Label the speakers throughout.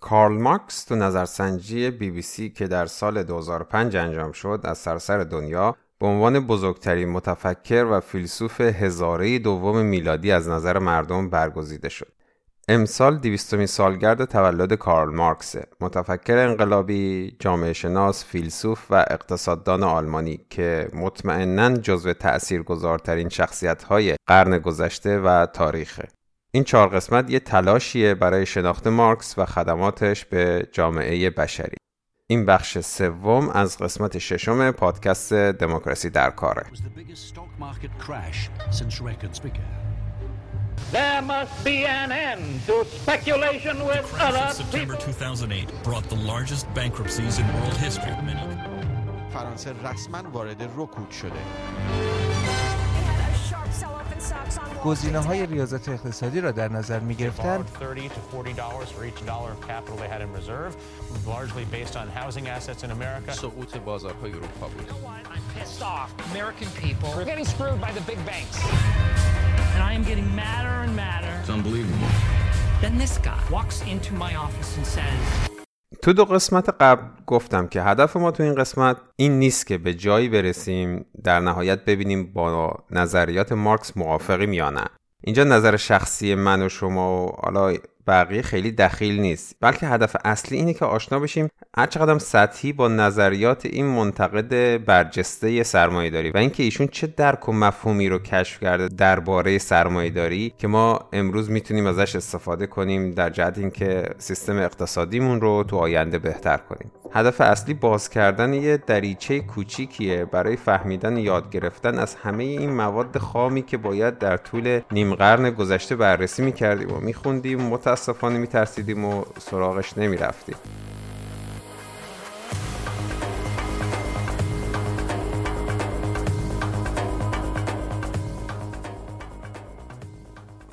Speaker 1: کارل مارکس تو نظرسنجی بی بی سی که در سال 2005 انجام شد از سراسر دنیا به عنوان بزرگترین متفکر و فیلسوف هزاره دوم میلادی از نظر مردم برگزیده شد. امسال دیویستومی سالگرد تولد کارل مارکسه متفکر انقلابی جامعه شناس فیلسوف و اقتصاددان آلمانی که مطمئنا جزو تأثیرگذارترین شخصیت های قرن گذشته و تاریخه این چهار قسمت یه تلاشیه برای شناخت مارکس و خدماتش به جامعه بشری این بخش سوم از قسمت ششم پادکست دموکراسی در کاره There must be an end to speculation with the other of September 2008 brought the largest bankruptcies in world history. فرانسه رسما وارد رکود شده.
Speaker 2: گزینه های ریاضت اقتصادی را در نظر می گرفتن
Speaker 3: سقوط بازارهای اروپا بود.
Speaker 1: تو دو قسمت قبل گفتم که هدف ما تو این قسمت این نیست که به جایی برسیم در نهایت ببینیم با نظریات مارکس موافقیم یا نه. اینجا نظر شخصی من و شما و حالا بقیه خیلی دخیل نیست. بلکه هدف اصلی اینه که آشنا بشیم هر چقدر سطحی با نظریات این منتقد برجسته سرمایه داری و اینکه ایشون چه درک و مفهومی رو کشف کرده درباره سرمایه داری که ما امروز می‌تونیم ازش استفاده کنیم در جهت اینکه سیستم اقتصادیمون رو تو آینده بهتر کنیم. هدف اصلی باز کردن یه دریچه کوچیکیه برای فهمیدن یاد گرفتن از همه این مواد خامی که باید در طول نیم قرن گذشته بررسی می‌کردیم و میخوندیم. متاسفانه میترسیدیم و سراغش نمی‌رفتیم.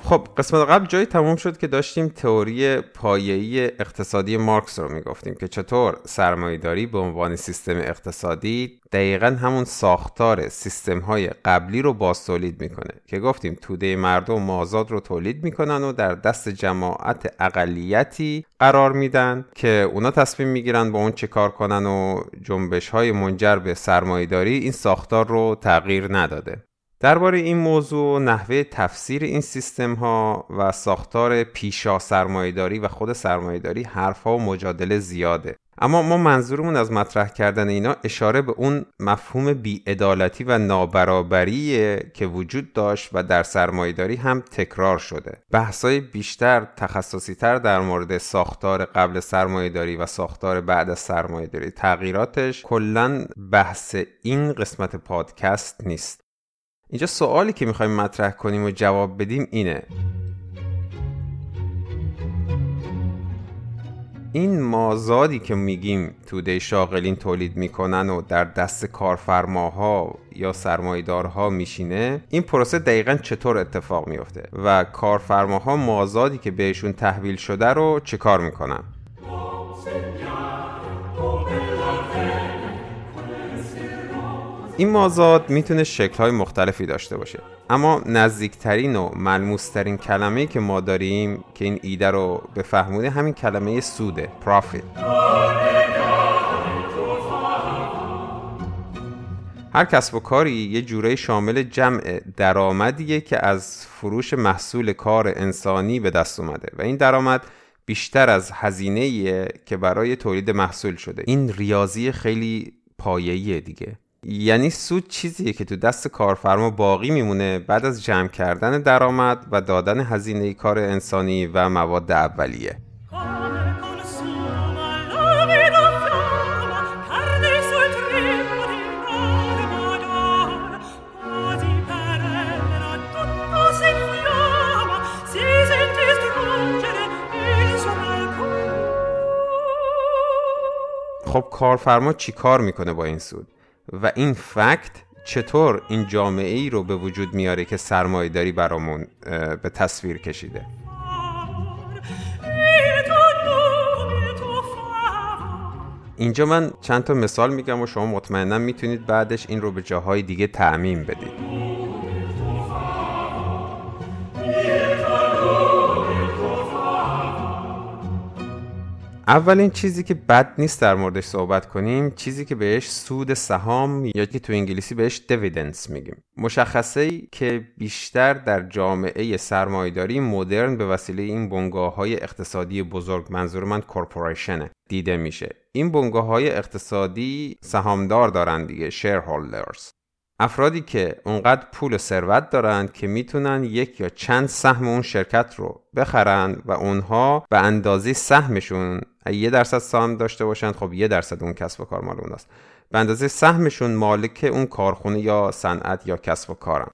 Speaker 1: خب قسمت قبل جایی تموم شد که داشتیم تئوری پایه‌ای اقتصادی مارکس رو می‌گفتیم که چطور سرمایهداری به عنوان سیستم اقتصادی دقیقا همون ساختار سیستم های قبلی رو باز تولید می‌کنه که گفتیم توده مردم مازاد رو تولید می‌کنن و در دست جماعت اقلیتی قرار میدن که اونا تصمیم می‌گیرن با اون چه کار کنن و جنبش های منجر به سرمایهداری این ساختار رو تغییر نداده. درباره این موضوع نحوه تفسیر این سیستم ها و ساختار پیشا سرمایهداری و خود سرمایهداری حرفها و مجادله زیاده. اما ما منظورمون از مطرح کردن اینا اشاره به اون مفهوم بیعدالتی و نابرابری که وجود داشت و در سرمایهداری هم تکرار شده. بحثای بیشتر تخصصی تر در مورد ساختار قبل سرمایهداری و ساختار بعد از سرمایهداری تغییراتش کلا بحث این قسمت پادکست نیست. اینجا سوالی که می‌خوایم مطرح کنیم و جواب بدیم اینه. این مازادی که میگیم توده شاغلین تولید می‌کنن و در دست کارفرماها یا سرمایدارها میشینه این پروسه دقیقا چطور اتفاق میفته و کارفرماها مازادی که بهشون تحویل شده رو کار می‌کنن؟ این مازاد می‌تونه شکلهای مختلفی داشته باشه. اما نزدیکترین و ملموسترین کلمه که ما داریم که این ایده رو بفهمونه همین کلمه سوده پرافیت هر کسب و کاری یه جوره شامل جمع درآمدیه که از فروش محصول کار انسانی به دست اومده و این درآمد بیشتر از هزینه که برای تولید محصول شده. این ریاضی خیلی پایه‌ایه دیگه. یعنی سود چیزیه که تو دست کارفرما باقی میمونه بعد از جمع کردن درآمد و دادن هزینه کار انسانی و مواد اولیه. خب کارفرما چی کار می‌کنه با این سود؟ و این فکت چطور این جامعه ای رو به وجود میاره که سرمایه داری برامون به تصویر کشیده؟ اینجا من چند تا مثال میگم و شما مطمئنا می‌تونید بعدش این رو به جاهای دیگه تعمین بدید. اولین چیزی که بد نیست در موردش صحبت کنیم چیزی که بهش سود سهام یا که تو انگلیسی بهش دیویدنس میگیم. مشخصه ای که بیشتر در جامعه سرمایداری مدرن به وسیله این بنگاه های اقتصادی بزرگ منظور من کورپوریشنه دیده میشه. این بنگاه های اقتصادی سهامدار دارن دیگه شیرهولدرز افرادی که اونقدر پول و ثروت دارند که می‌تونن یک یا چند سهم اون شرکت رو بخرن و اونها به اندازه سهمشون یه درصد سهم داشته باشند خب یه درصد اون کسب و کار مال اوناست. به اندازه سهمشون مالک اون کارخونه یا صنعت یا کسب و کارن.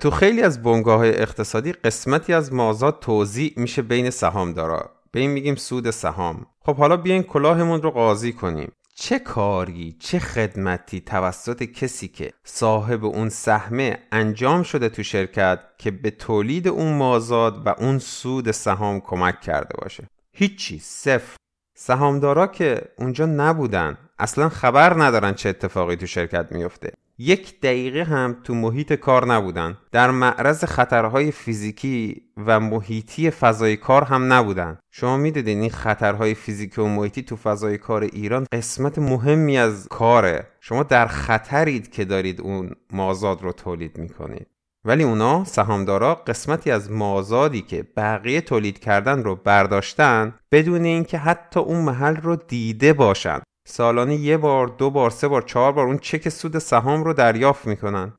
Speaker 1: تو خیلی از بنگاه اقتصادی قسمتی از مازاد توضیح میشه بین سهامدارا. به این میگیم سود سهام. خب حالا بیاین کلاهمون رو قاضی کنیم. چه کاری چه خدمتی توسط کسی که صاحب اون سهمه انجام شده تو شرکت که به تولید اون مازاد و اون سود سهام کمک کرده باشه؟ هیچی صفر. سهامدارا که اونجا نبودن اصلا خبر ندارن چه اتفاقی تو شرکت میفته. یک دقیقه هم تو محیط کار نبودن. در معرض خطرهای فیزیکی و محیطی فضای کار هم نبودن. شما می‌دیدین این خطرهای فیزیکی و محیطی تو فضای کار ایران قسمت مهمی از کاره. شما در خطرید که دارید اون مازاد رو تولید می‌کنید. ولی اونا سهامدارا قسمتی از مازادی که بقیه تولید کردن رو برداشتن بدون اینکه حتی اون محل رو دیده باشن. سالانه یه بار دو بار سه بار چهار بار اون چک سود سهام رو دریافت می‌کنن.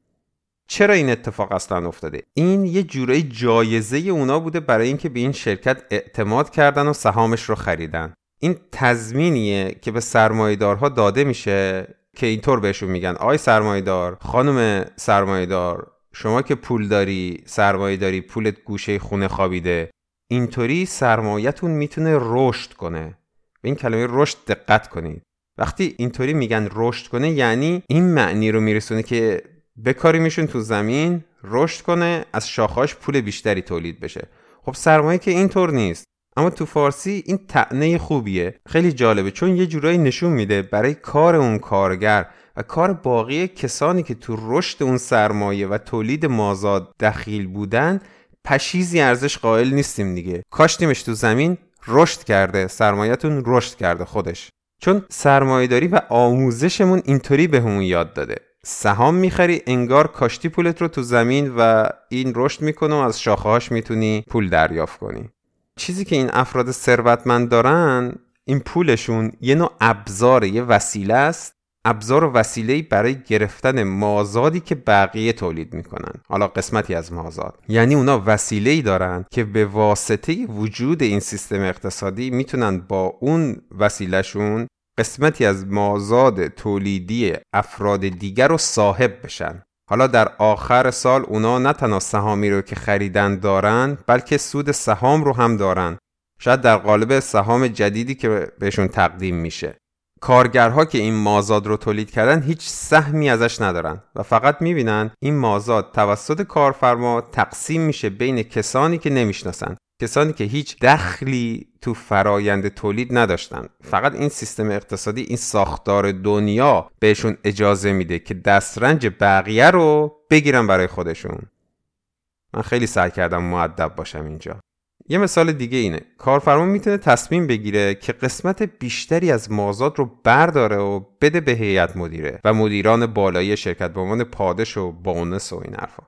Speaker 1: چرا این اتفاق اصلا افتاده؟ این یه جورایی جایزه اونا بوده برای اینکه به این شرکت اعتماد کردن و سهامش رو خریدن. این تضمینیه که به سرمایدارها داده میشه که اینطور بهشون میگن. آی سرمایدار خانم سرمایدار شما که پول داری سرمایه داری پولت گوشه خونه خوابیده اینطوری سرمایتون می‌تونه رشد کنه. به این کلمه رشد دقت کنید. وقتی اینطوری میگن رشد کنه یعنی این معنی رو میرسونه که بکاریمشون تو زمین رشد کنه از شاخاش پول بیشتری تولید بشه. خب سرمایه که اینطور نیست. اما تو فارسی این تعنه خوبیه. خیلی جالبه چون یه جورایی نشون میده برای کار اون کارگر و کار باقی کسانی که تو رشد اون سرمایه و تولید مازاد دخیل بودن پشیزی ارزش قائل نیستیم دیگه. کاشتیمش تو زمین رشد کرده سرمایهتون رشد کرده خودش. چون سرمایهداری و آموزشمون اینطوری بهمون یاد داده. سهام می‌خری انگار کاشتی پولت رو تو زمین و این رشد می‌کنه و از شاخهاش می‌تونی پول دریافت کنی. چیزی که این افراد ثروتمند دارن این پولشون یه نوع ابزار یه وسیله است ابزار و وسیله برای گرفتن مازادی که بقیه تولید می‌کنن. حالا قسمتی از مازاد. یعنی اونا وسیله ای دارن که به واسطه وجود این سیستم اقتصادی می‌تونن با اون وسیلهشون قسمتی از مازاد تولیدی افراد دیگر رو صاحب بشن. حالا در آخر سال اونا نه تنها سهامی رو که خریدن دارن بلکه سود سهام رو هم دارن. شاید در قالب سهام جدیدی که بهشون تقدیم میشه. کارگرها که این مازاد رو تولید کردن هیچ سهمی ازش ندارن و فقط می‌بینن این مازاد توسط کارفرما تقسیم میشه بین کسانی که نمی‌شناسن کسانی که هیچ دخلی تو فرایند تولید نداشتن. فقط این سیستم اقتصادی این ساختار دنیا بهشون اجازه میده که دسترنج بقیه رو بگیرن برای خودشون. من خیلی سعی کردم معدب باشم اینجا. یه مثال دیگه اینه. کارفرما می‌تونه تصمیم بگیره که قسمت بیشتری از مازاد رو برداره و بده به هیئت مدیره و مدیران بالایی شرکت به عنوان پادش و بونس و این حرفا.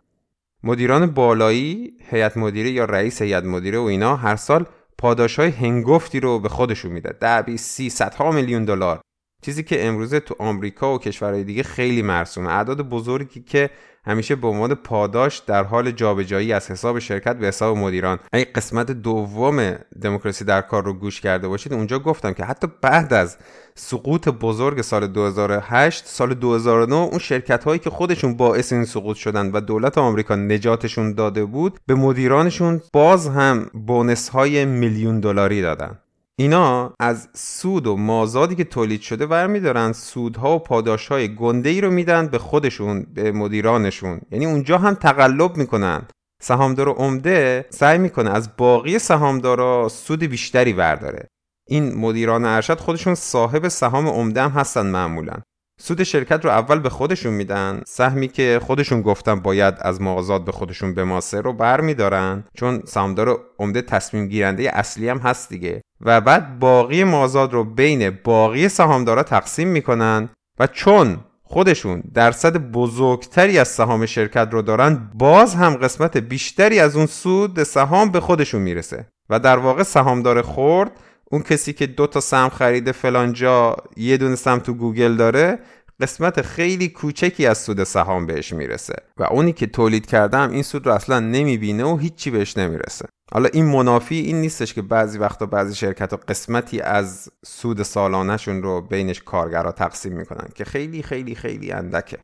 Speaker 1: مدیران بالایی هیئت مدیره یا رئیس هیئت مدیره و اینا هر سال پاداش های هنگفتی رو به خودشون میده ده بی سی صدها میلیون دلار. چیزی که امروزه تو آمریکا و کشورهای دیگه خیلی مرسومه. اعداد بزرگی که همیشه به عنوان پاداش در حال جابجایی از حساب شرکت به حساب مدیران. اگه قسمت دوم دموکراسی در کار رو گوش کرده باشید اونجا گفتم که حتی بعد از سقوط بزرگ سال 2008 سال 2009 اون شرکت هایی که خودشون باعث این سقوط شدن و دولت آمریکا نجاتشون داده بود به مدیرانشون باز هم بونس های میلیون دلاری دادن. اینا از سود و مازادی که تولید شده برمیدارن سودها و پاداشهای گنده ای رو میدن به خودشون به مدیرانشون. یعنی اونجا هم تقلب می‌کنن. سهامدار عمده سعی می‌کنه از باقی سهامدارا سود بیشتری برداره. این مدیران ارشد خودشون صاحب سهام عمده هم هستن معمولا. سود شرکت رو اول به خودشون میدن سهمی که خودشون گفتن باید از مغازات به خودشون بماسه رو بر میدارن چون سهامدار عمده تصمیم گیرنده اصلی هم هست دیگه. و بعد باقی مغازات رو بین باقی سهامدارا تقسیم می‌کنن و چون خودشون درصد بزرگتری از سهام شرکت رو دارن باز هم قسمت بیشتری از اون سود سهام به خودشون می‌رسه. و در واقع سهامدار خورد اون کسی که دو تا سهم خریده فلانجا یه دونه سهم تو گوگل داره قسمت خیلی کوچکی از سود سهام بهش می‌رسه. و اونی که تولید کردم این سود رو اصلا نمی‌بینه و هیچی بهش نمی‌رسه. حالا این منافی این نیستش که بعضی وقتا بعضی شرکت ها قسمتی از سود سالانهشون رو بینش کارگرها تقسیم می‌کنن که خیلی خیلی خیلی اندکه.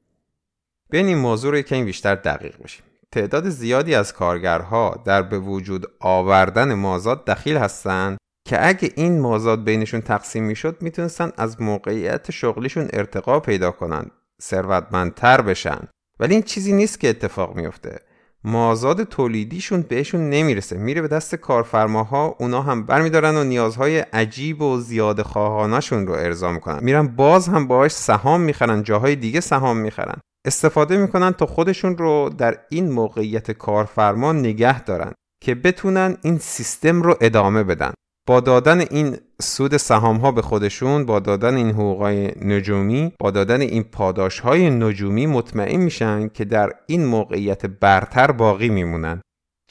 Speaker 1: بین این موضوع رو یکمی بیشتر دقیق بشیم. تعداد زیادی از کارگرها در به وجود آوردن مازاد دخیل هستند که اگه این مازاد بینشون تقسیم می‌شد می‌تونستن از موقعیت شغلیشون ارتقا پیدا کنن ثروتمندتر بشن. ولی این چیزی نیست که اتفاق میفته مازاد تولیدیشون بهشون نمی‌رسه. میره به دست کارفرماها اونا هم برمیدارن و نیازهای عجیب و زیاد خواهانشون رو ارضا می‌کنن. میرن باز هم باهاش سهام می‌خرن جاهای دیگه سهام می‌خرن. استفاده می‌کنن تا خودشون رو در این موقعیت کارفرما نگه دارن که بتونن این سیستم رو ادامه بدن. با دادن این سود سهام ها به خودشون با دادن این حقوقای نجومی با دادن این پاداش های نجومی مطمئن میشن که در این موقعیت برتر باقی میمونن.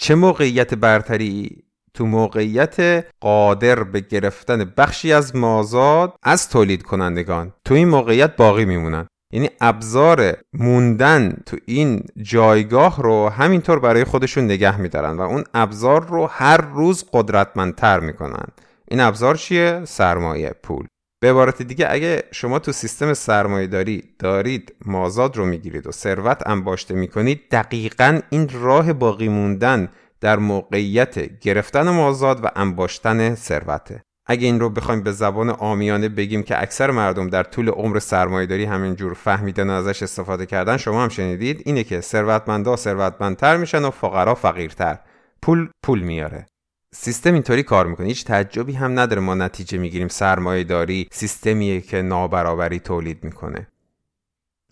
Speaker 1: چه موقعیت برتری؟ تو موقعیت قادر به گرفتن بخشی از مازاد از تولید کنندگان تو این موقعیت باقی میمونن. یعنی ابزار موندن تو این جایگاه رو همینطور برای خودشون نگه میدارن و اون ابزار رو هر روز قدرتمندتر می‌کنن. این ابزار چیه؟ سرمایه پول. به عبارت دیگه اگه شما تو سیستم سرمایه داری دارید مازاد رو می‌گیرید و ثروت انباشته می‌کنید دقیقا این راه باقی موندن در موقعیت گرفتن مازاد و انباشتن ثروته. اگه این رو بخوایم به زبان آمیانه بگیم که اکثر مردم در طول عمر سرمایهداری همینجور فهمیدن و ازش استفاده کردن شما هم شنیدید اینه که ثروتمندا ثروتمندتر میشن و فقرا فقیرتر. پول پول میاره. سیستم اینطوری کار می‌کنه. هیچ تعجبی هم نداره ما نتیجه می‌گیریم سرمایه داری سیستمیه که نابرابری تولید می‌کنه.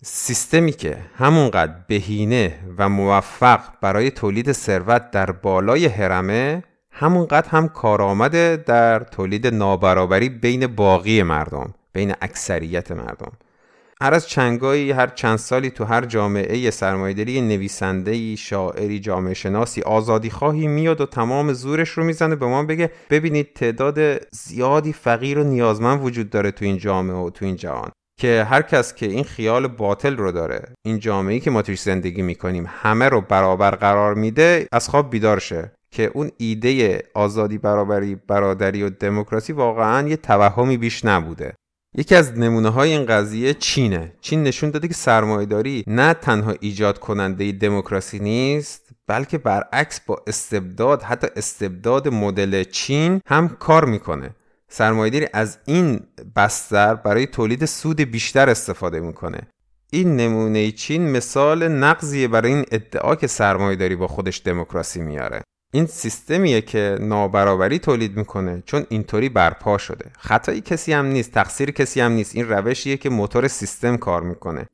Speaker 1: سیستمی که همونقدر بهینه و موفق برای تولید ثروت در بالای هرمه همونقدر هم کارآمده در تولید نابرابری بین باقی مردم بین اکثریت مردم. هر از چنگایی هر چند سالی تو هر جامعه سرمایه‌داری نویسنده‌ای شاعری جامعه شناسی آزادی خواهی میاد و تمام زورش رو می‌زنه به ما بگه ببینید تعداد زیادی فقیر و نیازمند وجود داره تو این جامعه و تو این جهان. که هر کس که این خیال باطل رو داره این جامعه‌ای که ما توش زندگی می‌کنیم همه رو برابر قرار میده از خواب بیدار شه. که اون ایده آزادی برابری برادری و دموکراسی واقعا یه توهمی بیش نبوده. یکی از نمونه های این قضیه چینه. چین نشون داده که سرمایهداری نه تنها ایجاد کننده دموکراسی نیست بلکه برعکس با استبداد حتی استبداد مدل چین هم کار می‌کنه. سرمایهداری از این بستر برای تولید سود بیشتر استفاده می‌کنه. این نمونه چین مثال نقضیه برای این ادعا که سرمایهداری با خودش دموکراسی میاره. این سیستمیه که نابرابری تولید می‌کنه چون اینطوری برپا شده. خطایی کسی هم نیست تقصیر کسی هم نیست. این روشیه که موتور سیستم کار می‌کنه.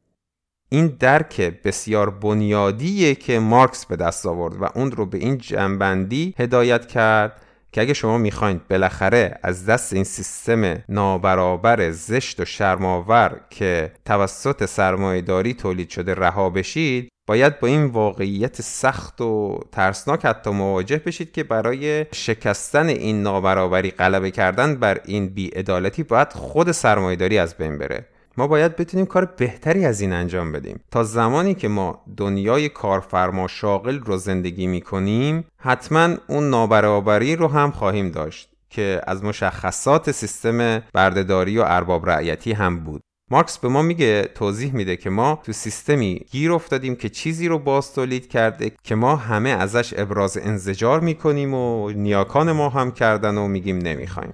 Speaker 1: این درک بسیار بنیادیه که مارکس به دست آورد و اون رو به این جنبندی هدایت کرد که اگه شما می‌خواین بالاخره از دست این سیستم نابرابر زشت و شرماور که توسط سرمایهداری تولید شده رها بشید باید با این واقعیت سخت و ترسناک حتی مواجه بشید که برای شکستن این نابرابری غلبه کردن بر این بیعدالتی باید خود سرمایهداری از بین بره. ما باید بتونیم کار بهتری از این انجام بدیم. تا زمانی که ما دنیای کارفرما شاغل رو زندگی می کنیم حتما اون نابرابری رو هم خواهیم داشت که از مشخصات سیستم بردهداری و ارباب رعیتی هم بود. مارکس به ما میگه توضیح میده که ما تو سیستمی گیر افتادیم که چیزی رو باز تولید کرده که ما همه ازش ابراز انزجار می‌کنیم و نیاکان ما هم کردن و میگیم نمی‌خوایم.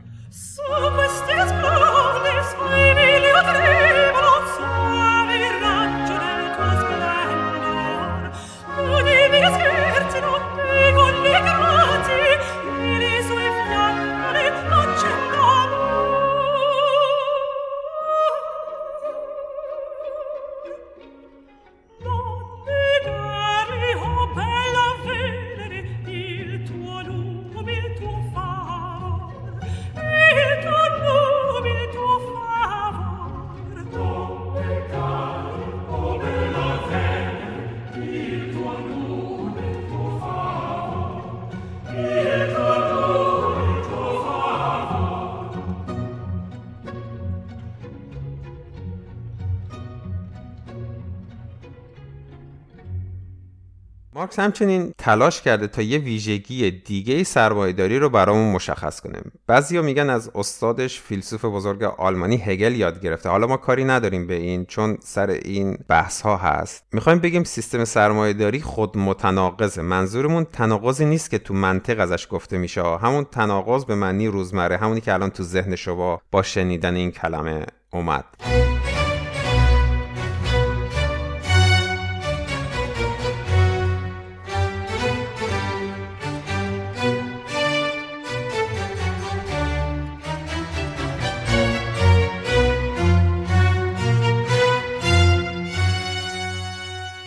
Speaker 1: مارکس همچنین تلاش کرده تا یه ویژگی دیگه سرمایهداری رو برامون مشخص کنه. بعضیا میگن از استادش فیلسوف بزرگ آلمانی هگل یاد گرفته. حالا ما کاری نداریم به این چون سر این بحث ها هست. می‌خوایم بگیم سیستم سرمایهداری خود متناقضه. منظورمون تناقضی نیست که تو منطق ازش گفته میشه. همون تناقض به معنی روزمره. همونی که الان تو ذهن شما با شنیدن این کلمه اومد.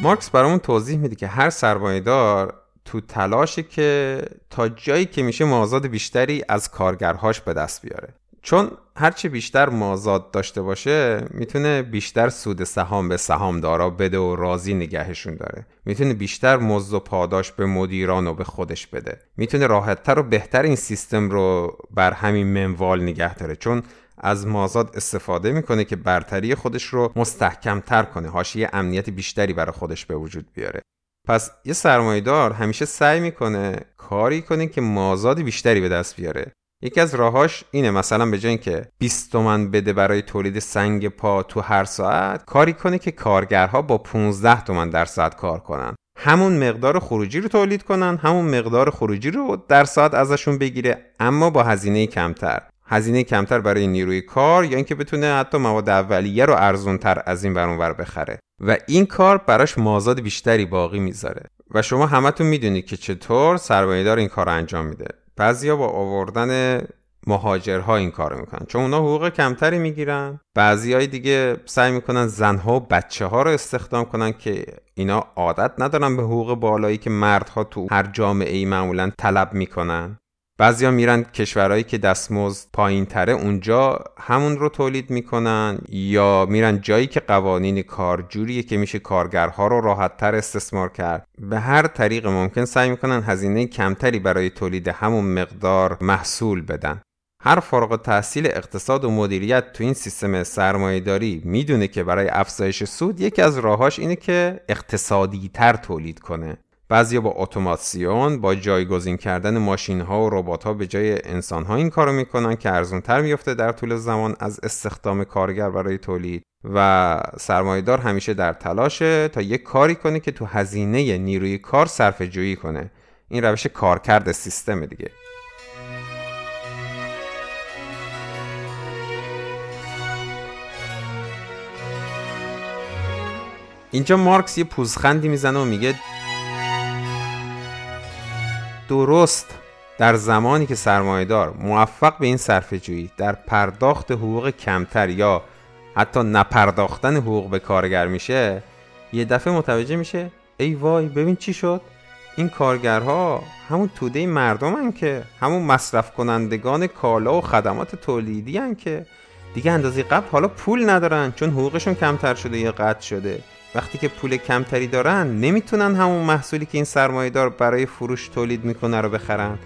Speaker 1: مارکس برامون توضیح میده که هر سرمایهدار تو تلاشه که تا جایی که میشه مازاد بیشتری از کارگرهاش به دست بیاره. چون هرچی بیشتر مازاد داشته باشه می‌تونه بیشتر سود سهام به سهامدارا بده و راضی نگهشون داره. می‌تونه بیشتر مزد و پاداش به مدیران و به خودش بده. می‌تونه راحتتر و بهتر این سیستم رو بر همین منوال نگه داره. چون از مازاد استفاده می‌کنه که برتری خودش رو مستحکمتر کنه. حاشیه امنیت بیشتری برای خودش به وجود بیاره. پس یه سرمایدار همیشه سعی می‌کنه کاری کنه که مازاد بیشتری به دست بیاره. یکی از راهاش اینه مثلا به جای اینکه 20 تومن بده برای تولید سنگ پا تو هر ساعت کاری کنه که کارگرها با 15 تومن در ساعت کار کنن. همون مقدار خروجی رو تولید کنن همون مقدار خروجی رو در ساعت ازشون بگیره اما با هزینه کمتر. هزینه کمتر برای نیروی کار یا اینکه بتونه حتی مواد اولیه رو ارزونتر از این برونور بخره. و این کار براش مازاد بیشتری باقی می‌ذاره. و شما همتون می‌دونید که چطور سرمایه‌دار این کار انجام میده. بعضیا با آوردن مهاجرها این کارو می‌کنن. چون اونا حقوق کمتری می‌گیرن. های دیگه سعی می‌کنن زنها و بچه ها رو استخدام کنن که اینا عادت ندارن به حقوق بالایی که مردها تو هر جامعه ای معمولا طلب می‌کنن. بعضیا میرن کشورهایی که دستمزد پایین تره اونجا همون رو تولید می‌کنن یا میرن جایی که قوانین کار جوریه که میشه کارگرها رو راحت تر استثمار کرد. به هر طریق ممکن سعی می‌کنن هزینه کمتری برای تولید همون مقدار محصول بدن. هر فارغ تحصیل اقتصاد و مدیریت تو این سیستم سرمایهداری می‌دونه که برای افزایش سود یکی از راهاش اینه که اقتصادی تر تولید کنه. بعضیا با اتوماسیون با جایگزین کردن ماشین ها و ربات ها به جای انسان ها این کارو می‌کنن که ارزون تر میفته در طول زمان از استخدام کارگر برای تولید و سرمایدار همیشه در تلاشه تا یک کاری کنه که تو هزینه نیروی کار صرف جویی کنه. این روش کارکرد سیستم دیگه. اینجا مارکس یه پوزخندی می‌زنه و میگه درست در زمانی که سرمایهدار موفق به این صرفه جویی در پرداخت حقوق کمتر یا حتی نپرداختن حقوق به کارگر میشه یه دفعه متوجه میشه ای وای ببین چی شد؟ این کارگرها همون توده مردم هن که همون مصرف کنندگان کالا و خدمات تولیدی هن که دیگه اندازه قبل حالا پول ندارن چون حقوقشون کمتر شده یا قطع شده. وقتی که پول کمتری دارن نمی‌تونن همون محصولی که این سرمایه دار برای فروش تولید می‌کنه رو بخرن.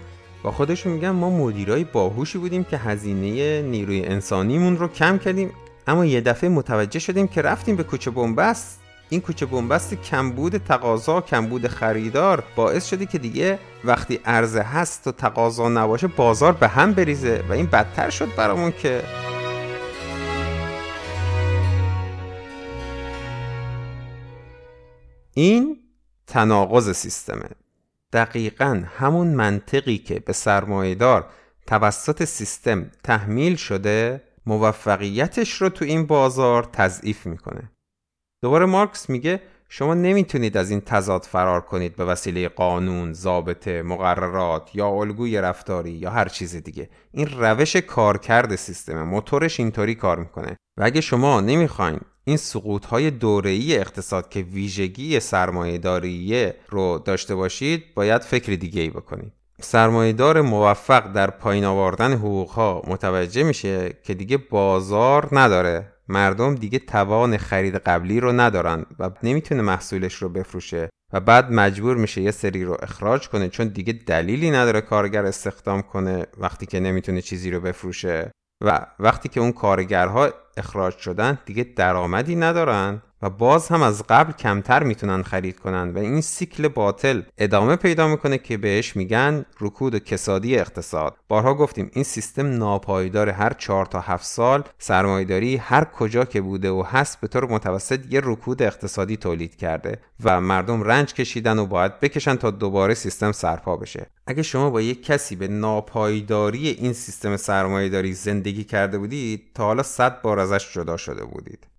Speaker 1: با خودشون میگن ما مدیرای باهوشی بودیم که هزینه نیروی انسانیمون رو کم کردیم اما یه دفعه متوجه شدیم که رفتیم به کوچه بنبست. این کوچه بنبست کمبود تقاضا کمبود خریدار باعث شده که دیگه وقتی عرضه هست و تقاضا نباشه بازار به هم بریزه. و این بدتر شد برامون که این تناقض سیستمه. دقیقا همون منطقی که به سرمایهدار توسط سیستم تحمیل شده موفقیتش رو تو این بازار تضعیف می‌کنه. دوباره مارکس میگه شما نمی‌تونید از این تضاد فرار کنید به وسیله قانون، ضابطه، مقررات یا الگوی رفتاری یا هر چیز دیگه. این روش کارکرد سیستم موتورش اینطوری کار می‌کنه. و اگه شما نمی‌خواین این سقوط های دوره‌ای اقتصاد که ویژگی سرمایه‌داریه رو داشته باشید باید فکر دیگه ای بکنید. سرمایهدار موفق در پایین آوردن حقوق ها متوجه میشه که دیگه بازار نداره. مردم دیگه توان خرید قبلی رو ندارن و نمی‌تونه محصولش رو بفروشه و بعد مجبور میشه یه سری رو اخراج کنه چون دیگه دلیلی نداره کارگر استخدام کنه وقتی که نمی‌تونه چیزی رو بفروشه. و وقتی که اون کارگرها اخراج شدن دیگه درآمدی ندارن. و باز هم از قبل کمتر می‌تونن خرید کنن و این سیکل باطل ادامه پیدا می‌کنه که بهش میگن رکود و کسادی اقتصاد. بارها گفتیم این سیستم ناپایدار هر چهار تا هفت سال سرمایداری هر کجا که بوده و هست به طور متوسط یه رکود اقتصادی تولید کرده و مردم رنج کشیدن و باید بکشن تا دوباره سیستم سرپا بشه. اگه شما با یک کسی به ناپایداری این سیستم سرمایهداری زندگی کرده بودید تا حالا صد بار ازش جدا شده بودید.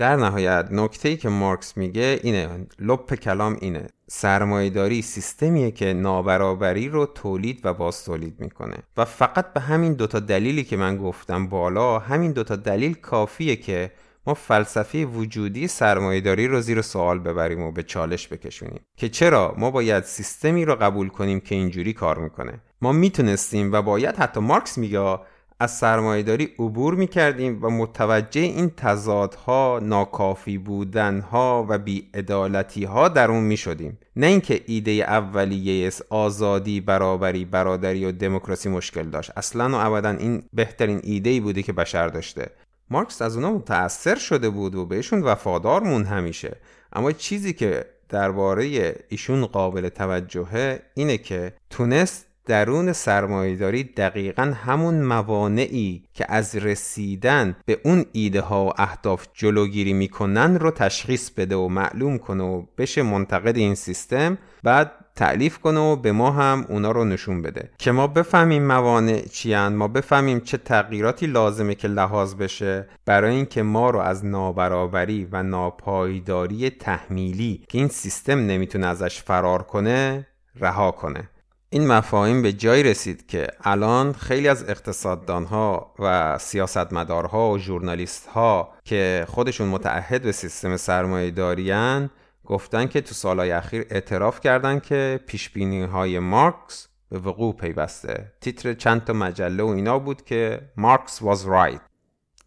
Speaker 1: در نهایت نکته ای که مارکس میگه اینه لپ کلام اینه. سرمایهداری سیستمیه که نابرابری رو تولید و باز تولید می‌کنه. و فقط به همین دوتا دلیلی که من گفتم بالا همین دوتا دلیل کافیه که ما فلسفه وجودی سرمایهداری رو زیر سوال ببریم و به چالش بکشونیم. که چرا؟ ما باید سیستمی رو قبول کنیم که اینجوری کار می‌کنه. ما می‌تونستیم و باید حتی مارکس میگه از سرمایهداری عبور می کردیم و متوجه این تضادها، ناکافی بودنها و بیعدالتی ها در اون می شدیم. نه اینکه ایده اولیه آزادی، برابری، برادری و دموکراسی مشکل داشت. اصلا و ابدا این بهترین ایده ای بوده که بشر داشته. مارکس از اونا متأثر شده بود و بهشون وفادار مون همیشه. اما چیزی که درباره ایشون قابل توجهه اینه که تونست درون سرمایهداری دقیقا همون موانعی که از رسیدن به اون ایده ها و اهداف جلوگیری می‌کنن رو تشخیص بده و معلوم کنه و بشه منتقد این سیستم بعد تعلیف کنه و به ما هم اونا رو نشون بده که ما بفهمیم موانع چیان ما بفهمیم چه تغییراتی لازمه که لحاظ بشه برای اینکه ما رو از نابرابری و ناپایداری تحمیلی که این سیستم نمی‌تونه ازش فرار کنه رها کنه. این مفاهیم به جای رسید که الان خیلی از اقتصاددانها و سیاستمدارها و ژورنالیستها که خودشون متعهد به سیستم سرمایه دارین گفتن که تو سالهای اخیر اعتراف کردن که پیشبینی های مارکس به وقوع پیوسته. تیتر چند تا مجله و اینا بود که مارکس was right.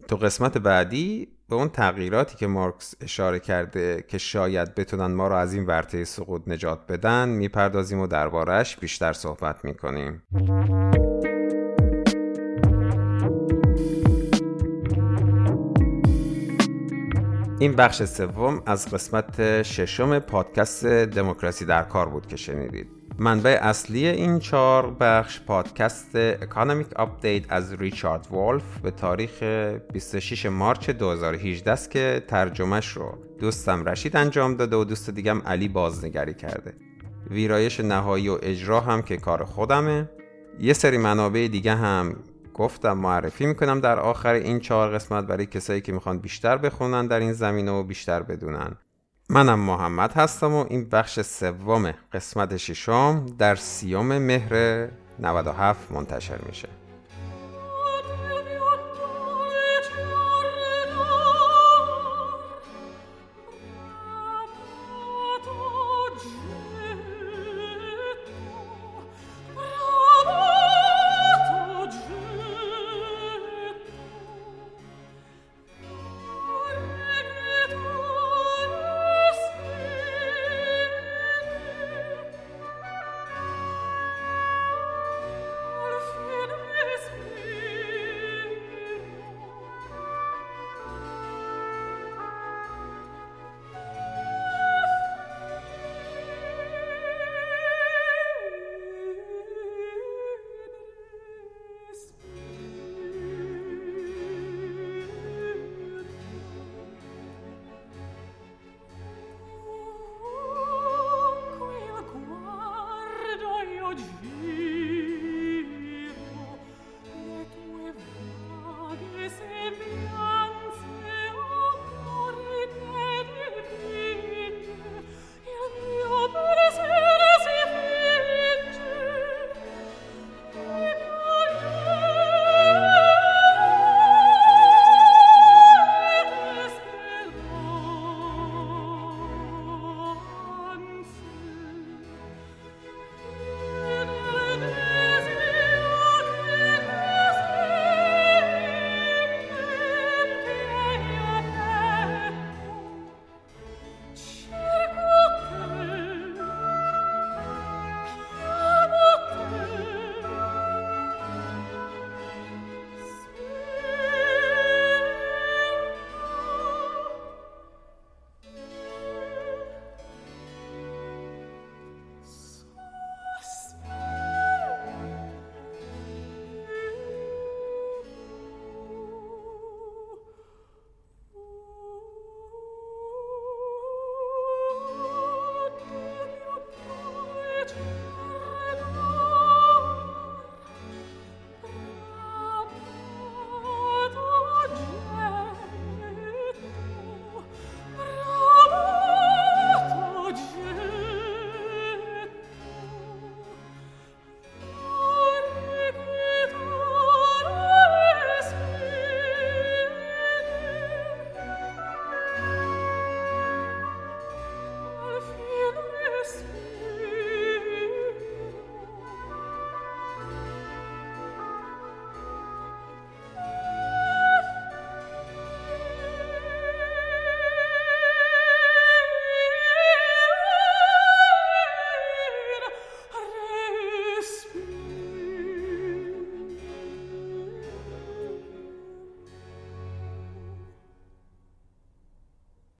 Speaker 1: تو قسمت بعدی به اون تغییراتی که مارکس اشاره کرده که شاید بتونن ما رو از این ورطه سقوط نجات بدن می‌پردازیم و دربارهش بیشتر صحبت می‌کنیم. این بخش سوم از قسمت ششم پادکست دموکراسی در کار بود که شنیدید. منبع اصلی این چهار بخش پادکست Economic Update از ریچارد وولف به تاریخ 26 March 2018 است که ترجمهش رو دوستم رشید انجام داده و دوست دیگم علی بازنگری کرده. ویرایش نهایی و اجرا هم که کار خودمه. یه سری منابع دیگه هم گفتم معرفی می‌کنم در آخر این چهار قسمت برای کسایی که می‌خوان بیشتر بخونن در این زمینه و بیشتر بدونن. منم محمد هستم و این بخش سوم قسمت ششم در سیوم مهر 97 منتشر میشه.